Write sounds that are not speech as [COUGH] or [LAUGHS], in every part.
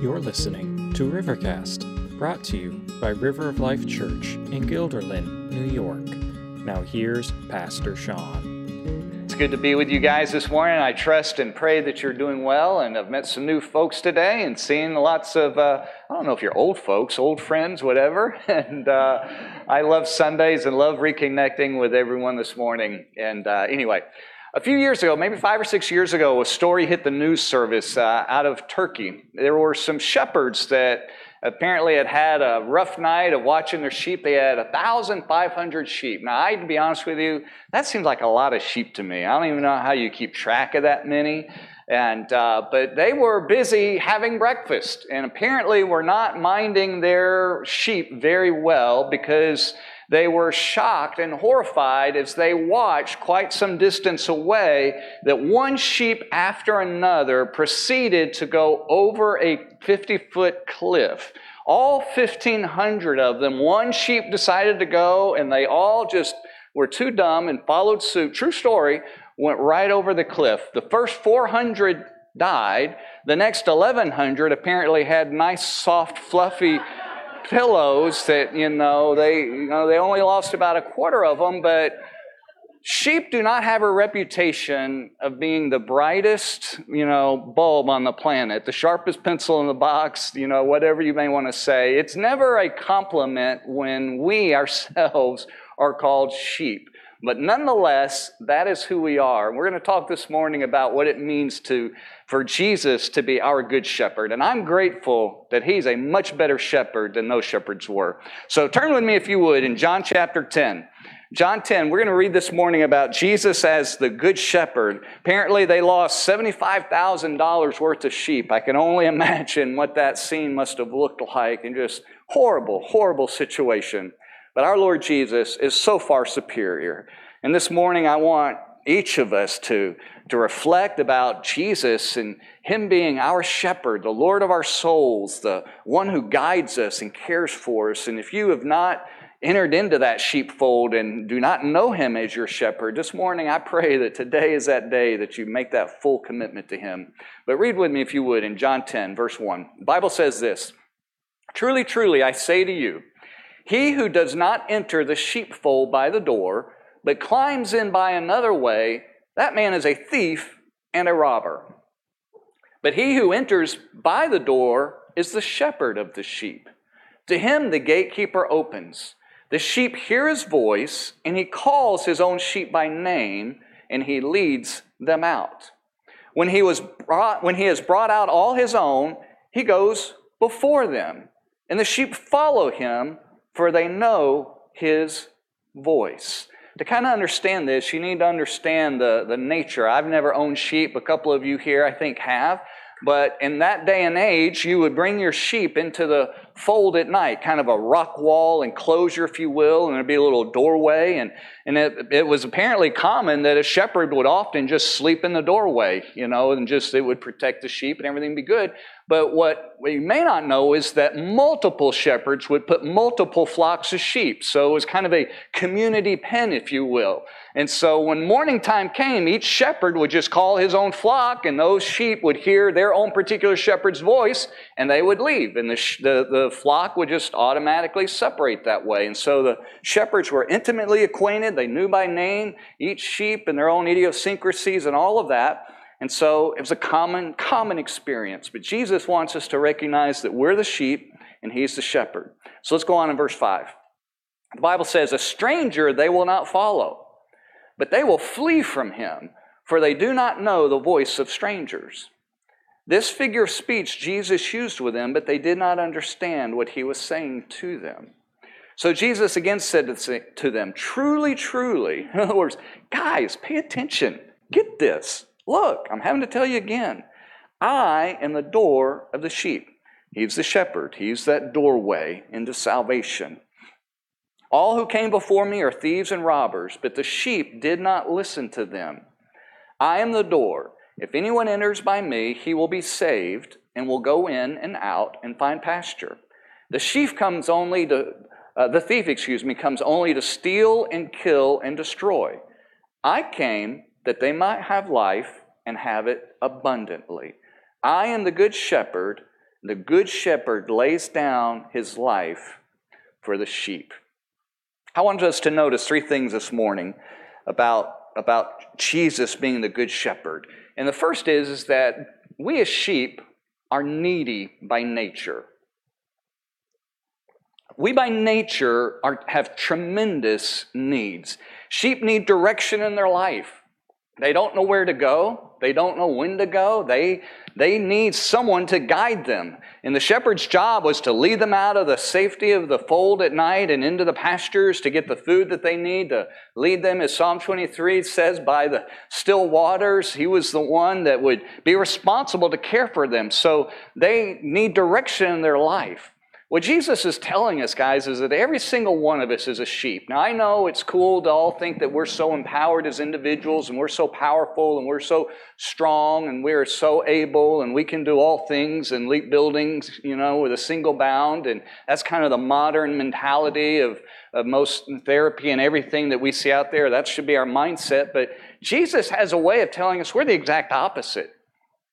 You're listening to Rivercast, brought to you by River of Life Church in Guilderland, New York. Now, here's Pastor Sean. It's good to be with you guys this morning. I trust and pray that you're doing well. And I've met some new folks today and seen lots of, uh, I don't know if you're old folks, old friends, whatever. [LAUGHS] And uh, I love Sundays and love reconnecting with everyone this morning. And uh, anyway, a few years ago, maybe five or six years ago, a story hit the news service uh, out of Turkey. There were some shepherds that apparently had had a rough night of watching their sheep. They had 1,500 sheep. Now, I, to be honest with you, that seems like a lot of sheep to me. I don't even know how you keep track of that many. And uh, but they were busy having breakfast, and apparently were not minding their sheep very well because they were shocked and horrified as they watched quite some distance away that one sheep after another proceeded to go over a 50 foot cliff. All 1,500 of them, one sheep decided to go, and they all just were too dumb and followed suit. True story, went right over the cliff. The first 400 died. The next 1,100 apparently had nice, soft, fluffy pillows that you know they you know they only lost about a quarter of them but sheep do not have a reputation of being the brightest you know bulb on the planet the sharpest pencil in the box you know whatever you may want to say. It's never a compliment when we ourselves are called sheep but nonetheless, that is who we are. We're going to talk this morning about what it means to, for Jesus to be our good shepherd. And I'm grateful that he's a much better shepherd than those shepherds were. So turn with me, if you would, in John chapter 10. John 10, we're going to read this morning about Jesus as the good shepherd. Apparently, they lost $75,000 worth of sheep. I can only [LAUGHS] imagine what that scene must have looked like and just horrible, horrible situation. But our Lord Jesus is so far superior. And this morning, I want each of us to, to reflect about Jesus and Him being our shepherd, the Lord of our souls, the one who guides us and cares for us. And if you have not entered into that sheepfold and do not know Him as your shepherd, this morning I pray that today is that day that you make that full commitment to Him. But read with me, if you would, in John 10, verse 1. The Bible says this Truly, truly, I say to you, he who does not enter the sheepfold by the door, but climbs in by another way, that man is a thief and a robber. But he who enters by the door is the shepherd of the sheep. To him the gatekeeper opens. The sheep hear his voice, and he calls his own sheep by name, and he leads them out. When he, was brought, when he has brought out all his own, he goes before them, and the sheep follow him for they know his voice. To kind of understand this, you need to understand the, the nature. I've never owned sheep. A couple of you here, I think, have. But in that day and age, you would bring your sheep into the fold at night, kind of a rock wall enclosure, if you will, and there'd be a little doorway. And, and it, it was apparently common that a shepherd would often just sleep in the doorway, you know, and just it would protect the sheep and everything be good. But what we may not know is that multiple shepherds would put multiple flocks of sheep. So it was kind of a community pen, if you will. And so when morning time came, each shepherd would just call his own flock, and those sheep would hear their own particular shepherd's voice, and they would leave. And the, the, the flock would just automatically separate that way. And so the shepherds were intimately acquainted. They knew by name each sheep and their own idiosyncrasies and all of that. And so it was a common, common experience. But Jesus wants us to recognize that we're the sheep and he's the shepherd. So let's go on in verse 5. The Bible says, A stranger they will not follow, but they will flee from him, for they do not know the voice of strangers. This figure of speech Jesus used with them, but they did not understand what he was saying to them. So Jesus again said to them, Truly, truly, [LAUGHS] in other words, guys, pay attention, get this. Look, I'm having to tell you again. I am the door of the sheep. He's the shepherd. He's that doorway into salvation. All who came before me are thieves and robbers, but the sheep did not listen to them. I am the door. If anyone enters by me, he will be saved and will go in and out and find pasture. The sheep comes only to, uh, the thief, excuse me, comes only to steal and kill and destroy. I came that they might have life and have it abundantly. I am the good shepherd. The good shepherd lays down his life for the sheep. I wanted us to notice three things this morning about, about Jesus being the good shepherd. And the first is, is that we as sheep are needy by nature. We by nature are, have tremendous needs. Sheep need direction in their life. They don't know where to go. They don't know when to go. They, they need someone to guide them. And the shepherd's job was to lead them out of the safety of the fold at night and into the pastures to get the food that they need, to lead them, as Psalm 23 says, by the still waters. He was the one that would be responsible to care for them. So they need direction in their life. What Jesus is telling us, guys, is that every single one of us is a sheep. Now, I know it's cool to all think that we're so empowered as individuals and we're so powerful and we're so strong and we're so able and we can do all things and leap buildings, you know, with a single bound. And that's kind of the modern mentality of, of most therapy and everything that we see out there. That should be our mindset. But Jesus has a way of telling us we're the exact opposite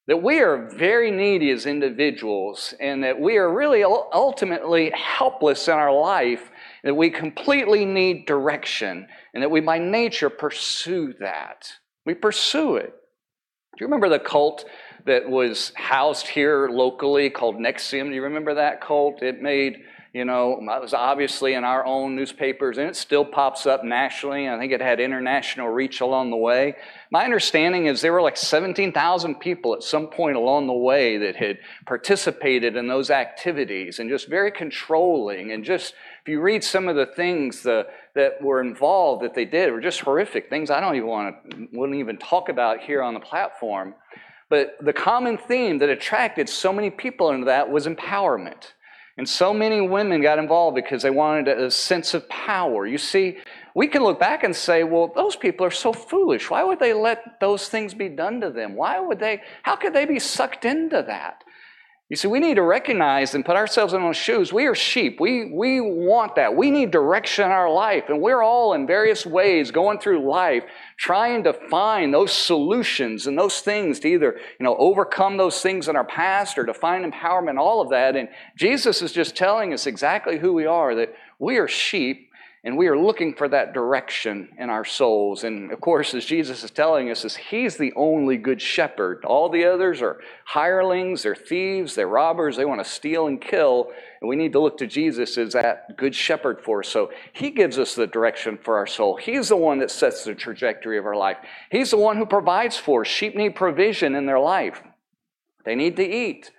that we are very needy as individuals and that we are really ultimately helpless in our life, that we completely need direction, and that we by nature pursue that. We pursue it. Do you remember the cult that was housed here locally called NXIVM? Do you remember that cult? It made you know, it was obviously in our own newspapers, and it still pops up nationally. I think it had international reach along the way. My understanding is there were like 17,000 people at some point along the way that had participated in those activities and just very controlling. And just, if you read some of the things the, that were involved that they did, were just horrific things I don't even want to, wouldn't even talk about here on the platform. But the common theme that attracted so many people into that was empowerment. And so many women got involved because they wanted a sense of power. You see, we can look back and say, well, those people are so foolish. Why would they let those things be done to them? Why would they, how could they be sucked into that? You see, we need to recognize and put ourselves in those shoes. We are sheep. We, we want that. We need direction in our life. And we're all in various ways going through life trying to find those solutions and those things to either, you know, overcome those things in our past or to find empowerment, all of that. And Jesus is just telling us exactly who we are, that we are sheep and we are looking for that direction in our souls. And of course, as Jesus is telling us, is He's the only good shepherd. All the others are hirelings, they're thieves, they're robbers, they want to steal and kill. And we need to look to Jesus as that good shepherd for us. So He gives us the direction for our soul. He's the one that sets the trajectory of our life. He's the one who provides for us. Sheep need provision in their life. They need to eat.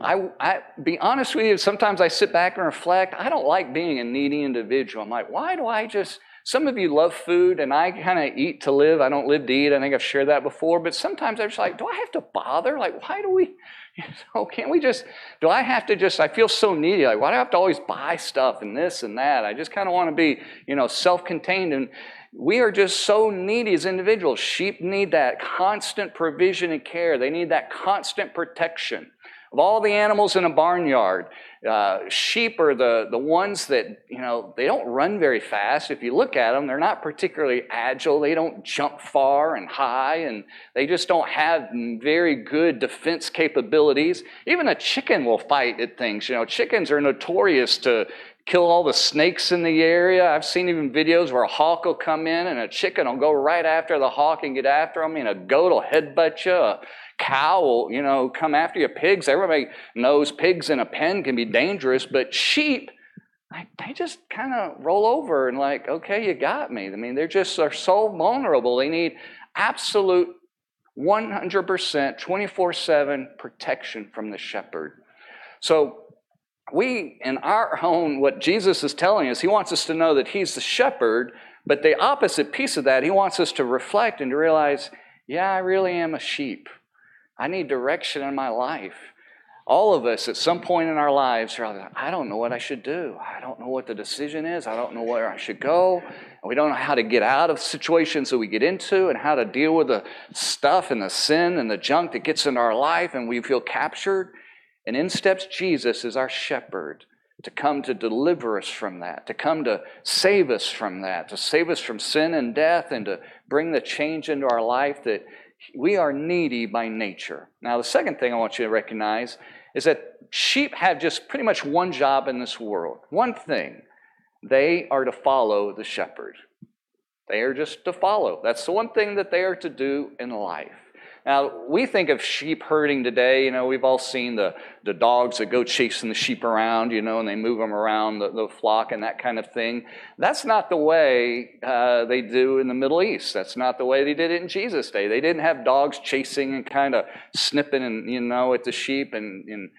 I, I be honest with you, sometimes I sit back and reflect. I don't like being a needy individual. I'm like, why do I just some of you love food and I kind of eat to live. I don't live to eat. I think I've shared that before. But sometimes I'm just like, do I have to bother? Like, why do we, [LAUGHS] you know, can't we just, do I have to just, I feel so needy. Like, why do I have to always buy stuff and this and that? I just kind of want to be, you know, self contained. And we are just so needy as individuals. Sheep need that constant provision and care, they need that constant protection. Of all the animals in a barnyard, uh, sheep are the, the ones that, you know, they don't run very fast. If you look at them, they're not particularly agile. They don't jump far and high, and they just don't have very good defense capabilities. Even a chicken will fight at things. You know, chickens are notorious to kill all the snakes in the area. I've seen even videos where a hawk will come in and a chicken will go right after the hawk and get after them. Mean, a goat will headbutt you. Cow will, you know, come after you. Pigs, everybody knows pigs in a pen can be dangerous, but sheep, like, they just kind of roll over and like, okay, you got me. I mean, they're just are so vulnerable. They need absolute 100% 24/7 protection from the shepherd. So we in our own what Jesus is telling us, he wants us to know that he's the shepherd, but the opposite piece of that, he wants us to reflect and to realize, yeah, I really am a sheep. I need direction in my life. All of us at some point in our lives are like, I don't know what I should do. I don't know what the decision is. I don't know where I should go. We don't know how to get out of situations that we get into and how to deal with the stuff and the sin and the junk that gets into our life and we feel captured. And in steps Jesus as our shepherd to come to deliver us from that, to come to save us from that, to save us from sin and death, and to bring the change into our life that we are needy by nature. Now, the second thing I want you to recognize is that sheep have just pretty much one job in this world, one thing. They are to follow the shepherd. They are just to follow. That's the one thing that they are to do in life. Now, we think of sheep herding today. You know, we've all seen the, the dogs that go chasing the sheep around, you know, and they move them around the, the flock and that kind of thing. That's not the way uh, they do in the Middle East. That's not the way they did it in Jesus' day. They didn't have dogs chasing and kind of snipping and, you know, at the sheep and, and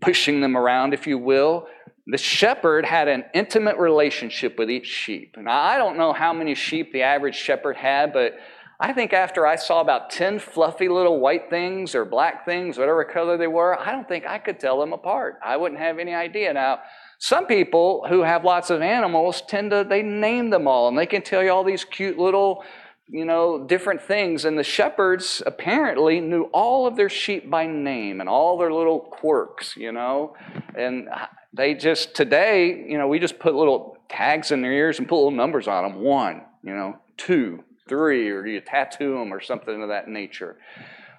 pushing them around, if you will. The shepherd had an intimate relationship with each sheep. And I don't know how many sheep the average shepherd had, but I think after I saw about 10 fluffy little white things or black things, whatever color they were, I don't think I could tell them apart. I wouldn't have any idea. Now, some people who have lots of animals tend to, they name them all and they can tell you all these cute little, you know, different things. And the shepherds apparently knew all of their sheep by name and all their little quirks, you know. And they just, today, you know, we just put little tags in their ears and put little numbers on them one, you know, two, three, or you tattoo them or something of that nature.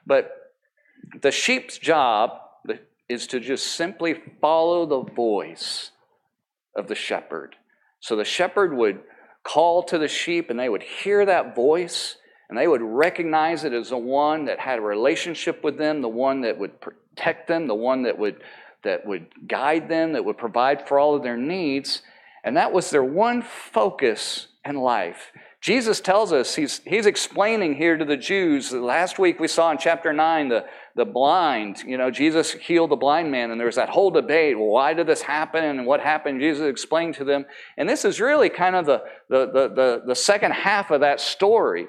But the sheep's job is to just simply follow the voice of the shepherd. So the shepherd would call to the sheep and they would hear that voice and they would recognize it as the one that had a relationship with them, the one that would protect them, the one that would that would guide them, that would provide for all of their needs. And that was their one focus in life. Jesus tells us, he's, he's explaining here to the Jews. Last week we saw in chapter 9 the, the blind. You know, Jesus healed the blind man, and there was that whole debate. Well, why did this happen and what happened? Jesus explained to them. And this is really kind of the, the, the, the, the second half of that story.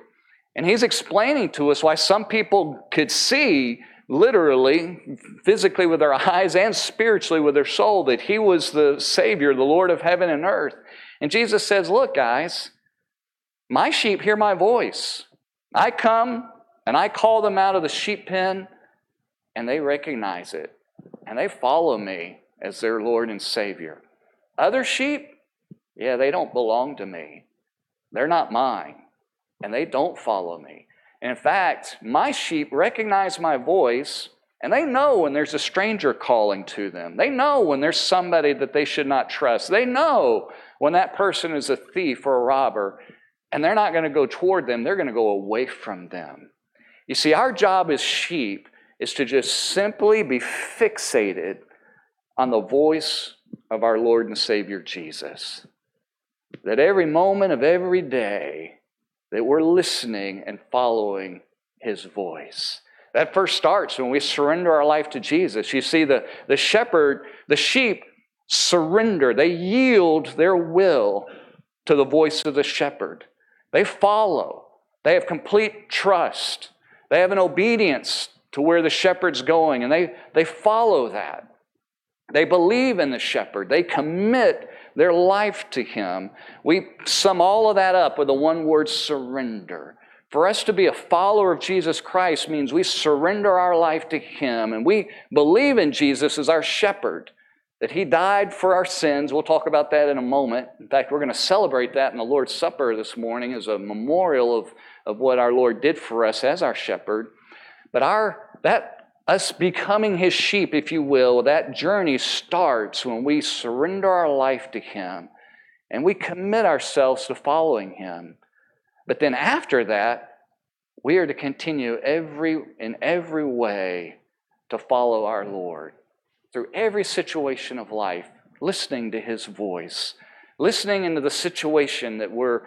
And he's explaining to us why some people could see literally, physically with their eyes and spiritually with their soul that he was the Savior, the Lord of heaven and earth. And Jesus says, Look, guys, my sheep hear my voice. I come and I call them out of the sheep pen, and they recognize it, and they follow me as their Lord and Savior. Other sheep, yeah, they don't belong to me. They're not mine, and they don't follow me. in fact, my sheep recognize my voice, and they know when there's a stranger calling to them. They know when there's somebody that they should not trust. They know when that person is a thief or a robber, and they're not going to go toward them, they're going to go away from them. You see, our job as sheep is to just simply be fixated on the voice of our Lord and Savior Jesus. That every moment of every day that we're listening and following his voice. That first starts when we surrender our life to Jesus. You see, the, the shepherd, the sheep surrender, they yield their will to the voice of the shepherd. They follow. They have complete trust. They have an obedience to where the shepherd's going, and they, they follow that. They believe in the shepherd. They commit their life to him. We sum all of that up with the one word surrender. For us to be a follower of Jesus Christ means we surrender our life to him and we believe in Jesus as our shepherd that He died for our sins. We'll talk about that in a moment. In fact, we're going to celebrate that in the Lord's Supper this morning as a memorial of, of what our Lord did for us as our shepherd. But our that us becoming his sheep, if you will, that journey starts when we surrender our life to him and we commit ourselves to following him. But then after that, we are to continue every in every way to follow our Lord through every situation of life, listening to His voice, listening into the situation that we're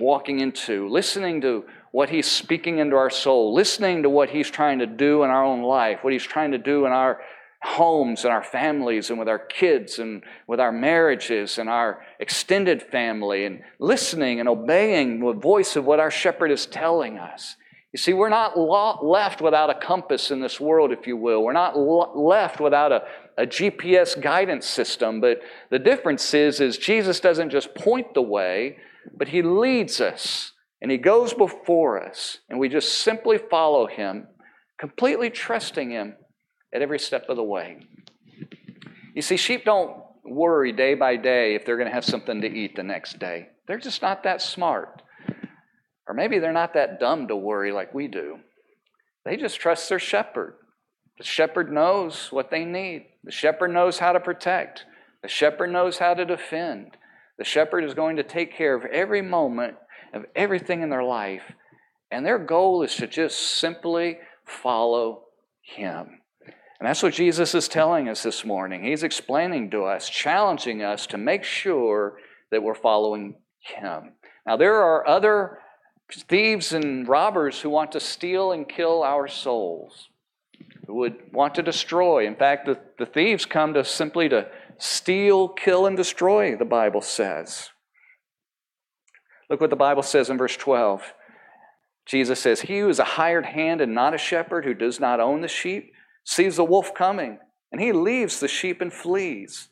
walking into, listening to what He's speaking into our soul, listening to what He's trying to do in our own life, what He's trying to do in our homes and our families and with our kids and with our marriages and our extended family and listening and obeying the voice of what our shepherd is telling us. You see, we're not left without a compass in this world, if you will. We're not left without a, a GPS guidance system. But the difference is, is Jesus doesn't just point the way, but he leads us and he goes before us. And we just simply follow him, completely trusting him at every step of the way. You see, sheep don't worry day by day if they're going to have something to eat the next day. They're just not that smart. Or maybe they're not that dumb to worry like we do. They just trust their shepherd. The shepherd knows what they need. The shepherd knows how to protect. The shepherd knows how to defend. The shepherd is going to take care of every moment of everything in their life. And their goal is to just simply follow him. And that's what Jesus is telling us this morning. He's explaining to us, challenging us to make sure that we're following him. Now, there are other thieves and robbers who want to steal and kill our souls, who would want to destroy. In fact, the, the thieves come to simply to steal, kill, and destroy, the Bible says. Look what the Bible says in verse 12. Jesus says, He who is a hired hand and not a shepherd, who does not own the sheep, sees the wolf coming, and he leaves the sheep and flees.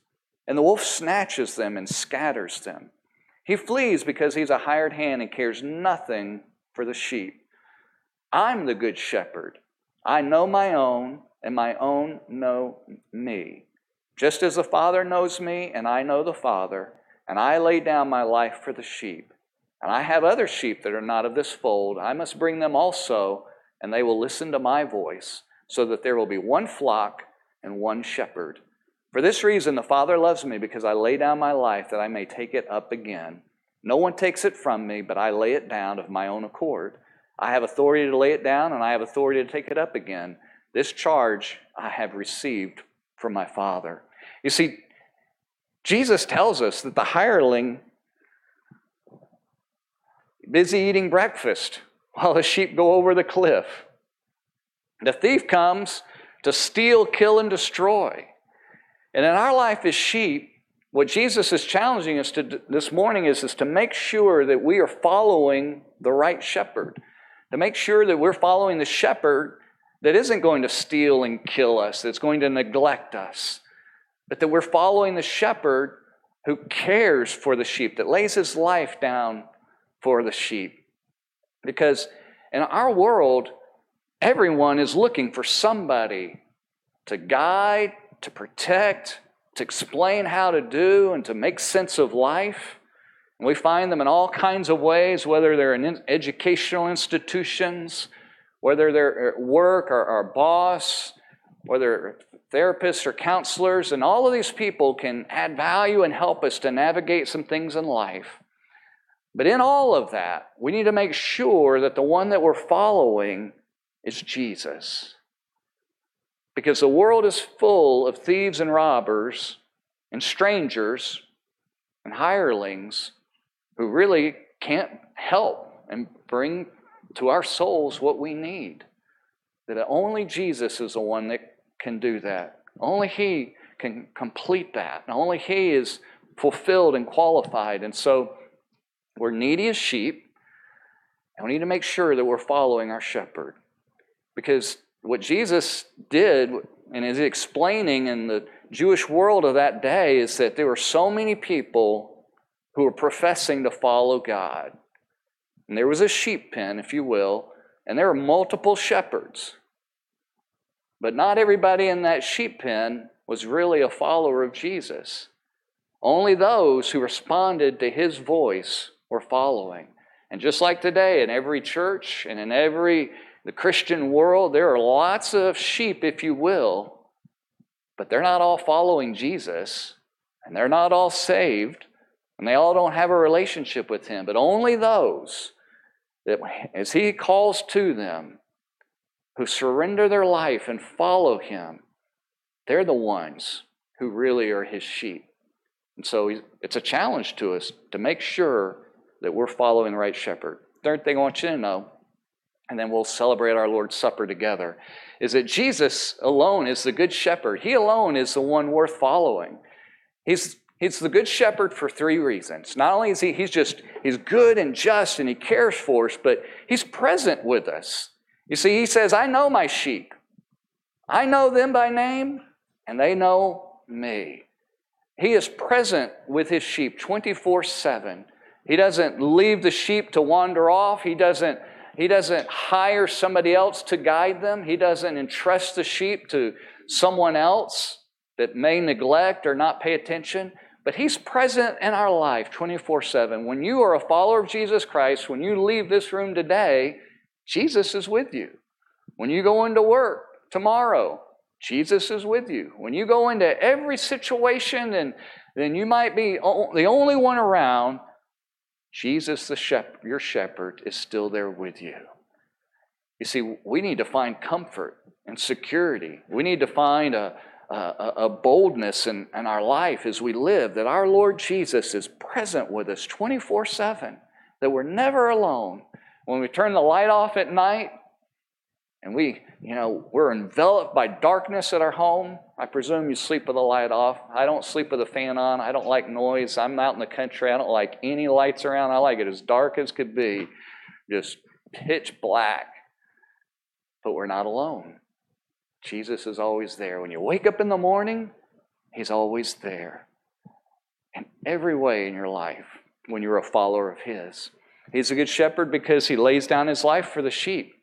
And the wolf snatches them and scatters them. He flees because he's a hired hand and cares nothing for the sheep. I'm the good shepherd. I know my own, and my own know me. Just as the Father knows me, and I know the Father, and I lay down my life for the sheep. And I have other sheep that are not of this fold. I must bring them also, and they will listen to my voice, so that there will be one flock and one shepherd. For this reason, the Father loves me, because I lay down my life that I may take it up again. No one takes it from me, but I lay it down of my own accord. I have authority to lay it down, and I have authority to take it up again. This charge I have received from my Father. You see, Jesus tells us that the hireling busy eating breakfast while the sheep go over the cliff. The thief comes to steal, kill, and destroy. And in our life as sheep, what Jesus is challenging us to this morning is, is to make sure that we are following the right shepherd, to make sure that we're following the shepherd that isn't going to steal and kill us, that's going to neglect us, but that we're following the shepherd who cares for the sheep, that lays his life down for the sheep. Because in our world, everyone is looking for somebody to guide, to protect, to explain how to do, and to make sense of life. And we find them in all kinds of ways, whether they're in educational institutions, whether they're at work or our boss, whether therapists or counselors, and all of these people can add value and help us to navigate some things in life. But in all of that, we need to make sure that the one that we're following is Jesus. Because the world is full of thieves and robbers and strangers and hirelings who really can't help and bring to our souls what we need. That only Jesus is the one that can do that. Only He can complete that. And only He is fulfilled and qualified. And so, we're needy as sheep, and we need to make sure that we're following our shepherd. Because what Jesus did, and is explaining in the Jewish world of that day, is that there were so many people who were professing to follow God. And there was a sheep pen, if you will, and there were multiple shepherds. But not everybody in that sheep pen was really a follower of Jesus. Only those who responded to his voice we're following. And just like today, in every church and in every the Christian world, there are lots of sheep, if you will, but they're not all following Jesus, and they're not all saved, and they all don't have a relationship with Him. But only those that, as He calls to them, who surrender their life and follow Him, they're the ones who really are His sheep. And so it's a challenge to us to make sure that we're following the right shepherd. Third thing I want you to know, and then we'll celebrate our Lord's Supper together, is that Jesus alone is the good shepherd. He alone is the one worth following. He's He's the good shepherd for three reasons. Not only is he he's just he's good and just and he cares for us, but he's present with us. You see, he says, I know my sheep. I know them by name, and they know me. He is present with his sheep 24 7. He doesn't leave the sheep to wander off. He doesn't, he doesn't hire somebody else to guide them. He doesn't entrust the sheep to someone else that may neglect or not pay attention. But He's present in our life 24 7. When you are a follower of Jesus Christ, when you leave this room today, Jesus is with you. When you go into work tomorrow, Jesus is with you. When you go into every situation and then you might be the only one around, Jesus, the shepherd, your shepherd, is still there with you. You see, we need to find comfort and security. We need to find a, a, a boldness in, in our life as we live that our Lord Jesus is present with us 24 7, that we're never alone. When we turn the light off at night, and we, you know, we're enveloped by darkness at our home. I presume you sleep with the light off. I don't sleep with the fan on. I don't like noise. I'm out in the country. I don't like any lights around. I like it as dark as could be, just pitch black. But we're not alone. Jesus is always there. When you wake up in the morning, He's always there. In every way in your life, when you're a follower of His. He's a good shepherd because He lays down His life for the sheep.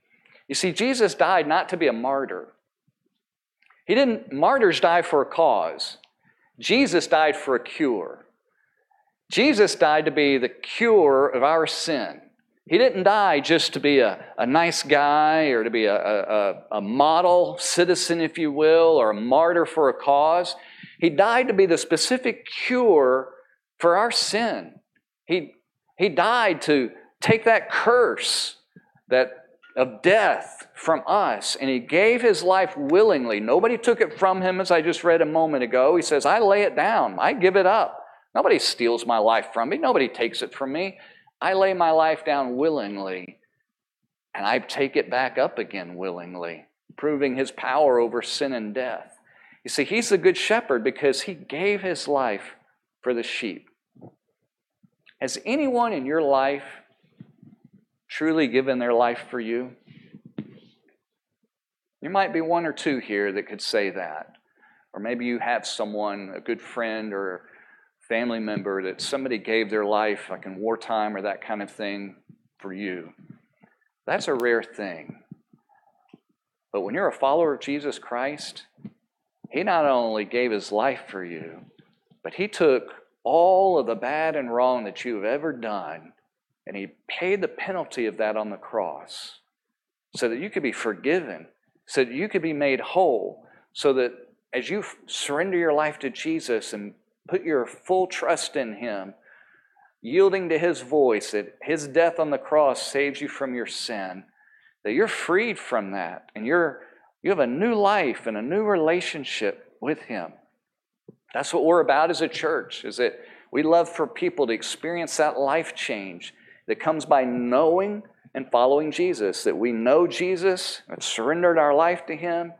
You see, Jesus died not to be a martyr. He didn't, martyrs die for a cause. Jesus died for a cure. Jesus died to be the cure of our sin. He didn't die just to be a, a nice guy or to be a, a, a model citizen, if you will, or a martyr for a cause. He died to be the specific cure for our sin. He, he died to take that curse that of death from us, and he gave his life willingly. Nobody took it from him, as I just read a moment ago. He says, I lay it down, I give it up. Nobody steals my life from me, nobody takes it from me. I lay my life down willingly, and I take it back up again willingly, proving his power over sin and death. You see, he's the good shepherd because he gave his life for the sheep. Has anyone in your life truly given their life for you? There might be one or two here that could say that. Or maybe you have someone, a good friend or family member, that somebody gave their life, like in wartime or that kind of thing, for you. That's a rare thing. But when you're a follower of Jesus Christ, He not only gave His life for you, but He took all of the bad and wrong that you've ever done and he paid the penalty of that on the cross so that you could be forgiven, so that you could be made whole, so that as you surrender your life to Jesus and put your full trust in him, yielding to his voice, that his death on the cross saves you from your sin, that you're freed from that and you're you have a new life and a new relationship with him. That's what we're about as a church, is that we love for people to experience that life change that comes by knowing and following Jesus, that we know Jesus, have surrendered our life to Him,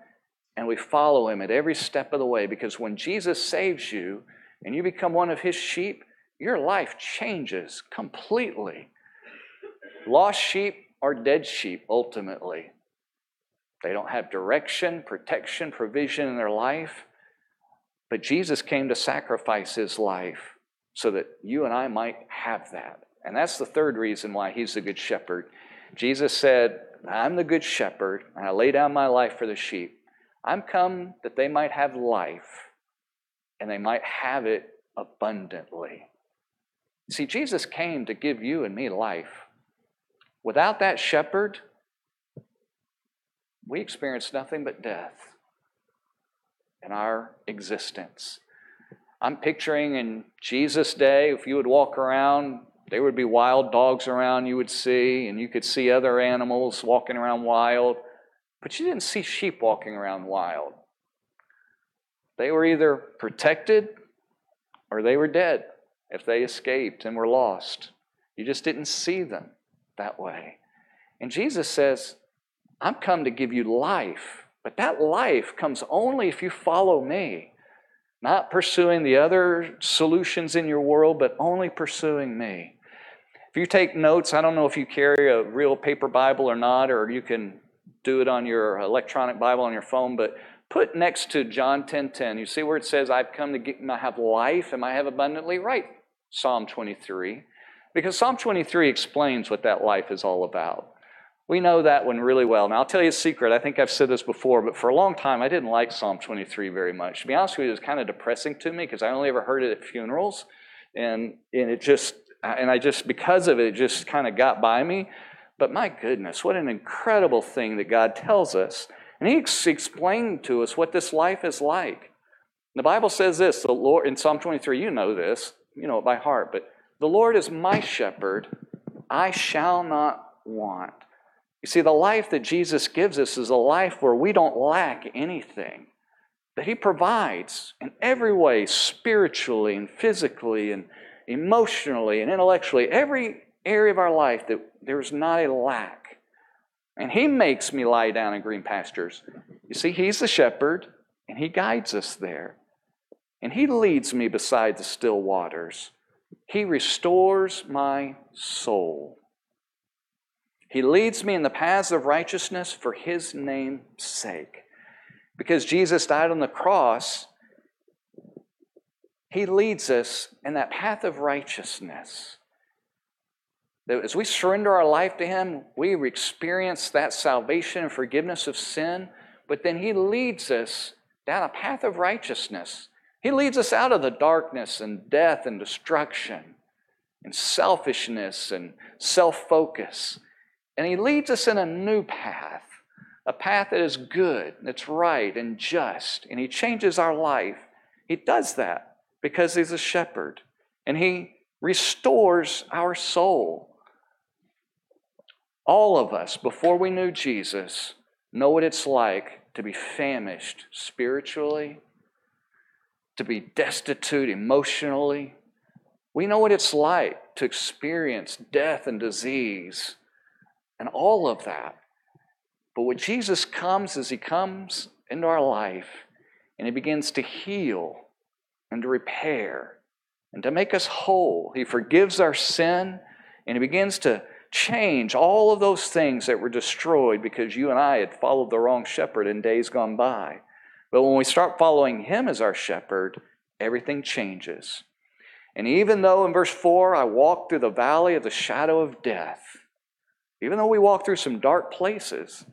and we follow Him at every step of the way. Because when Jesus saves you and you become one of His sheep, your life changes completely. Lost sheep are dead sheep, ultimately. They don't have direction, protection, provision in their life. But Jesus came to sacrifice His life so that you and I might have that. And that's the third reason why he's the good shepherd. Jesus said, I'm the good shepherd, and I lay down my life for the sheep. I'm come that they might have life, and they might have it abundantly. See, Jesus came to give you and me life. Without that shepherd, we experience nothing but death in our existence. I'm picturing in Jesus' day, if you would walk around there would be wild dogs around you would see, and you could see other animals walking around wild, but you didn't see sheep walking around wild. They were either protected or they were dead if they escaped and were lost. You just didn't see them that way. And Jesus says, I'm come to give you life, but that life comes only if you follow me. Not pursuing the other solutions in your world, but only pursuing me. If you take notes, I don't know if you carry a real paper Bible or not, or you can do it on your electronic Bible on your phone, but put next to John 10:10. 10, you see where it says, I've come to get, I have life and I have abundantly right. Psalm 23. Because Psalm 23 explains what that life is all about. We know that one really well. Now, I'll tell you a secret. I think I've said this before, but for a long time, I didn't like Psalm 23 very much. To be honest with you, it was kind of depressing to me because I only ever heard it at funerals. And, and it just, and I just, because of it, it just kind of got by me. But my goodness, what an incredible thing that God tells us. And He explained to us what this life is like. The Bible says this, the Lord in Psalm 23, you know this, you know it by heart, but the Lord is my shepherd, I shall not want. You see, the life that Jesus gives us is a life where we don't lack anything. That He provides in every way, spiritually and physically and emotionally and intellectually, every area of our life that there's not a lack. And He makes me lie down in green pastures. You see, He's the shepherd, and He guides us there and He leads me beside the still waters. He restores my soul. He leads me in the paths of righteousness for His name's sake. Because Jesus died on the cross, He leads us in that path of righteousness. As we surrender our life to Him, we experience that salvation and forgiveness of sin, but then He leads us down a path of righteousness he leads us out of the darkness and death and destruction and selfishness and self focus. And He leads us in a new path, a path that is good, that's right and just. And He changes our life. He does that because He's a shepherd and He restores our soul. All of us, before we knew Jesus, know what it's like to be famished spiritually to be destitute emotionally. We know what it's like to experience death and disease and all of that. But what Jesus comes as He comes into our life and He begins to heal and to repair and to make us whole. He forgives our sin and He begins to change all of those things that were destroyed because you and I had followed the wrong shepherd in days gone by. But when we start following Him as our shepherd, everything changes. And even though in verse 4, I walk through the valley of the shadow of death, even though we walk through some dark places,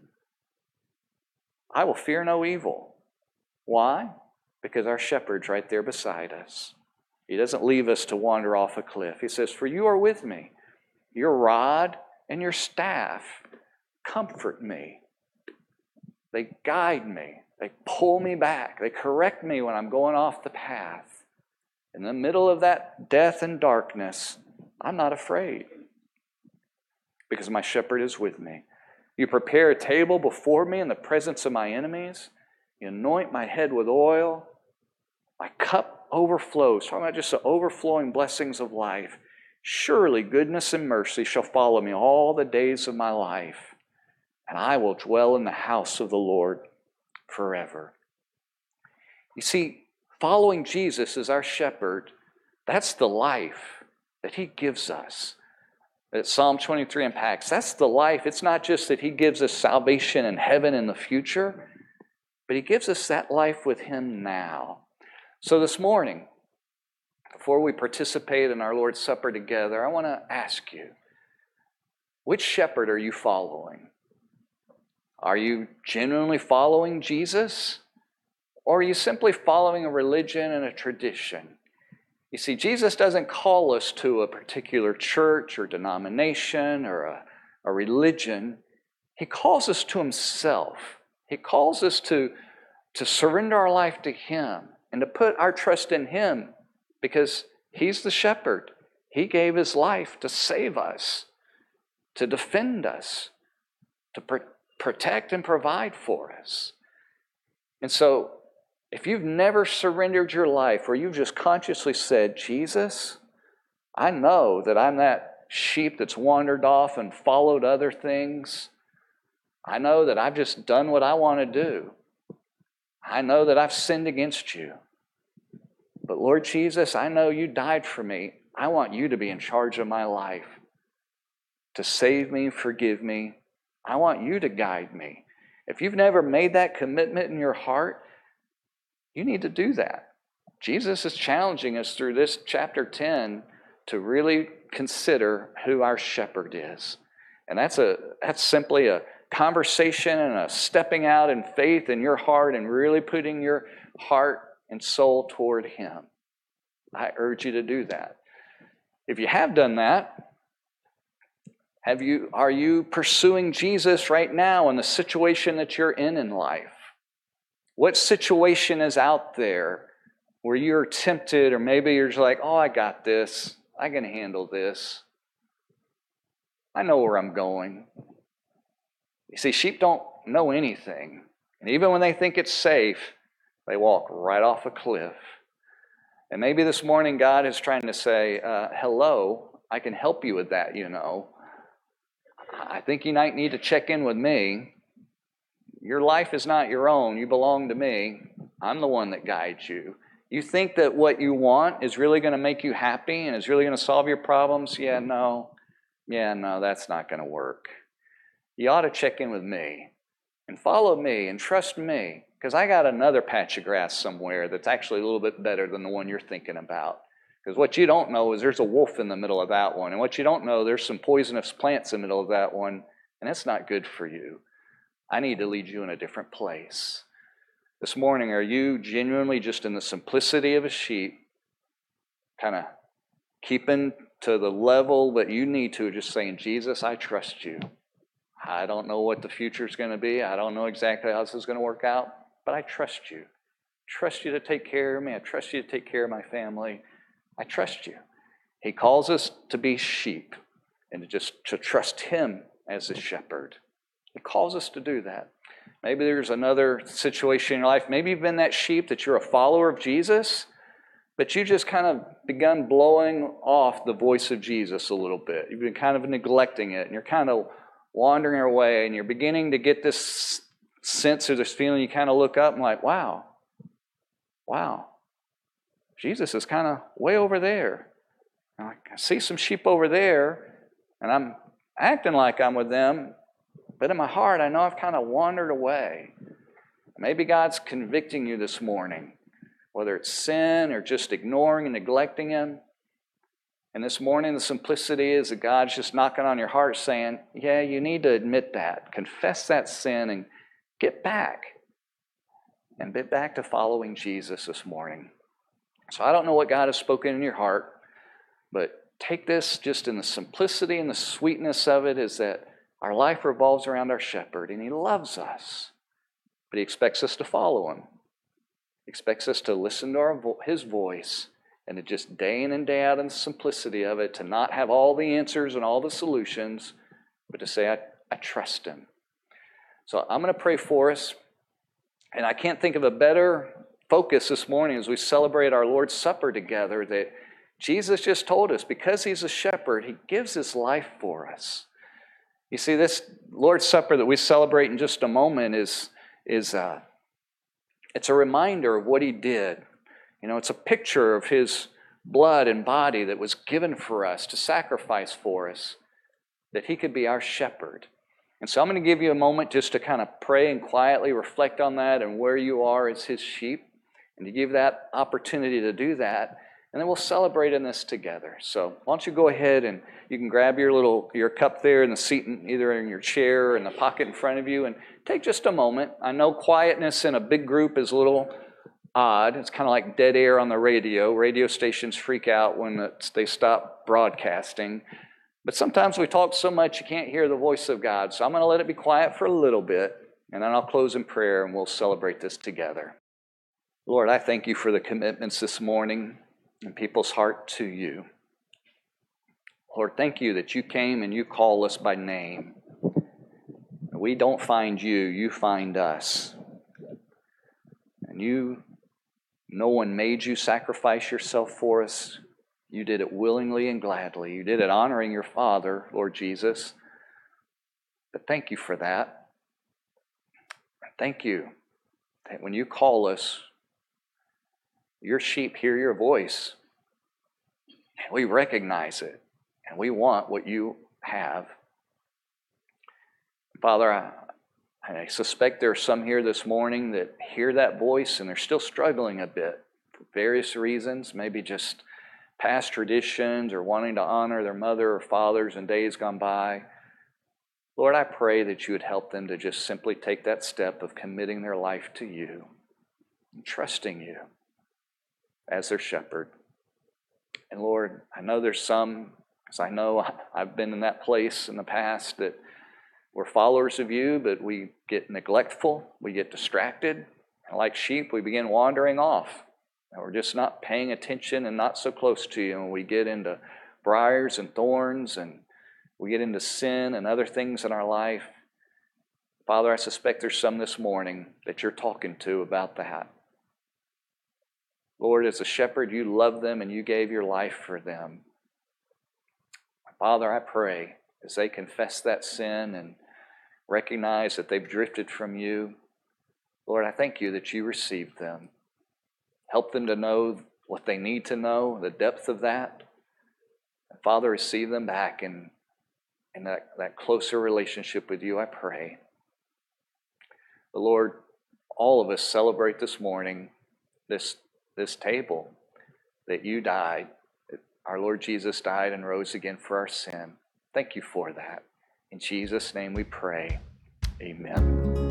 I will fear no evil. Why? Because our shepherd's right there beside us. He doesn't leave us to wander off a cliff. He says, For you are with me. Your rod and your staff comfort me, they guide me. They pull me back. They correct me when I'm going off the path. In the middle of that death and darkness, I'm not afraid because my shepherd is with me. You prepare a table before me in the presence of my enemies. You anoint my head with oil. My cup overflows. Talking about just the overflowing blessings of life. Surely goodness and mercy shall follow me all the days of my life, and I will dwell in the house of the Lord forever. You see, following Jesus as our shepherd, that's the life that he gives us. That Psalm 23 unpacks. That's the life. It's not just that he gives us salvation in heaven in the future, but he gives us that life with him now. So this morning, before we participate in our Lord's Supper together, I want to ask you which shepherd are you following? Are you genuinely following Jesus? Or are you simply following a religion and a tradition? You see, Jesus doesn't call us to a particular church or denomination or a, a religion. He calls us to Himself. He calls us to, to surrender our life to Him and to put our trust in Him because He's the shepherd. He gave His life to save us, to defend us, to, protect and provide for us. And so, if you've never surrendered your life or you've just consciously said, Jesus, I know that I'm that sheep that's wandered off and followed other things. I know that I've just done what I want to do. I know that I've sinned against you. But Lord Jesus, I know you died for me. I want you to be in charge of my life, to save me, forgive me, I want you to guide me. If you've never made that commitment in your heart, you need to do that. Jesus is challenging us through this chapter 10 to really consider who our shepherd is. And that's a that's simply a conversation and a stepping out in faith in your heart and really putting your heart and soul toward him. I urge you to do that. If you have done that, Have you, are you pursuing Jesus right now in the situation that you're in in life? What situation is out there where you're tempted, or maybe you're just like, oh, I got this. I can handle this. I know where I'm going. You see, sheep don't know anything. And even when they think it's safe, they walk right off a cliff. And maybe this morning God is trying to say, uh, hello, I can help you with that, you know. I think you might need to check in with me. Your life is not your own. You belong to me. I'm the one that guides you. You think that what you want is really going to make you happy and is really going to solve your problems? Yeah, no. Yeah, no, that's not going to work. You ought to check in with me and follow me and trust me because I got another patch of grass somewhere that's actually a little bit better than the one you're thinking about. Because what you don't know is there's a wolf in the middle of that one. And what you don't know, there's some poisonous plants in the middle of that one, and that's not good for you. I need to lead you in a different place. This morning, are you genuinely just in the simplicity of a sheep, kind of keeping to the level that you need to, just saying, Jesus, I trust you. I don't know what the future is going to be. I don't know exactly how this is going to work out, but I trust you. Trust you to take care of me. I trust you to take care of my family. I trust you. He calls us to be sheep and to just to trust him as a shepherd. He calls us to do that. Maybe there's another situation in your life. Maybe you've been that sheep that you're a follower of Jesus, but you just kind of begun blowing off the voice of Jesus a little bit. You've been kind of neglecting it, and you're kind of wandering away, and you're beginning to get this sense or this feeling. You kind of look up and like, wow, wow, Jesus is kind of way over there. I see some sheep over there, and I'm acting like I'm with them, but in my heart, I know I've kind of wandered away. Maybe God's convicting you this morning, whether it's sin or just ignoring and neglecting Him. And this morning, the simplicity is that God's just knocking on your heart saying, Yeah, you need to admit that, confess that sin, and get back. And get back to following Jesus this morning. So I don't know what God has spoken in your heart, but take this just in the simplicity and the sweetness of it is that our life revolves around our shepherd, and he loves us, but he expects us to follow him. He expects us to listen to our, his voice and to just day in and day out in the simplicity of it, to not have all the answers and all the solutions, but to say, I, I trust him. So I'm going to pray for us. And I can't think of a better focus this morning as we celebrate our Lord's Supper together that Jesus just told us because he's a shepherd, he gives his life for us. You see, this Lord's Supper that we celebrate in just a moment is, is uh, it's a reminder of what he did. You know, it's a picture of his blood and body that was given for us to sacrifice for us, that he could be our shepherd. And so I'm going to give you a moment just to kind of pray and quietly reflect on that and where you are as his sheep, and to give that opportunity to do that and then we'll celebrate in this together. So why don't you go ahead and you can grab your little your cup there in the seat, either in your chair or in the pocket in front of you, and take just a moment. I know quietness in a big group is a little odd. It's kind of like dead air on the radio. Radio stations freak out when they stop broadcasting. But sometimes we talk so much you can't hear the voice of God. So I'm going to let it be quiet for a little bit, and then I'll close in prayer and we'll celebrate this together. Lord, I thank you for the commitments this morning and people's heart to you. Lord, thank you that you came and you call us by name. We don't find you, you find us. And you, no one made you sacrifice yourself for us. You did it willingly and gladly. You did it honoring your Father, Lord Jesus. But thank you for that. Thank you that when you call us, your sheep hear your voice. And we recognize it. And we want what you have. Father, I, I suspect there are some here this morning that hear that voice and they're still struggling a bit for various reasons, maybe just past traditions or wanting to honor their mother or fathers in days gone by. Lord, I pray that you would help them to just simply take that step of committing their life to you and trusting you as their shepherd. And Lord, I know there's some Because I know I've been in that place in the past that we're followers of you, but we get neglectful, we get distracted, and like sheep, we begin wandering off. And we're just not paying attention and not so close to you, and we get into briars and thorns, and we get into sin and other things in our life. Father, I suspect there's some this morning that you're talking to about that. Lord, as a shepherd, you love them and you gave your life for them. Father, I pray as they confess that sin and recognize that they've drifted from you, Lord, I thank you that you received them. Help them to know what they need to know, the depth of that. And Father, receive them back in, in that, that closer relationship with you, I pray. The Lord, all of us celebrate this morning this, this table that you died, that our Lord Jesus died and rose again for our sin. Thank you for that. In Jesus' name we pray. Amen.